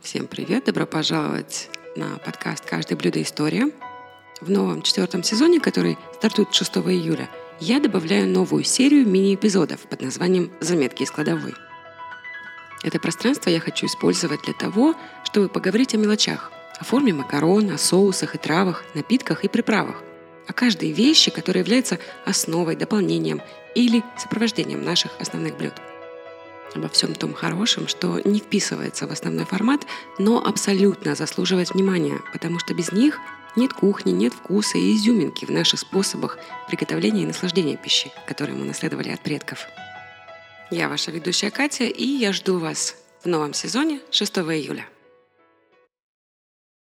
Всем привет! Добро пожаловать на подкаст «Каждое блюдо. История». В новом четвертом сезоне, который стартует 6 июля, я добавляю новую серию мини-эпизодов под названием «Заметки из кладовой». Это пространство я хочу использовать для того, чтобы поговорить о мелочах, о форме макарон, о соусах и травах, напитках и приправах, о каждой вещи, которая является основой, дополнением или сопровождением наших основных блюд – обо всем том хорошем, что не вписывается в основной формат, но абсолютно заслуживает внимания, потому что без них нет кухни, нет вкуса и изюминки в наших способах приготовления и наслаждения пищи, которые мы наследовали от предков. Я ваша ведущая Катя, и я жду вас в новом сезоне 6 июля.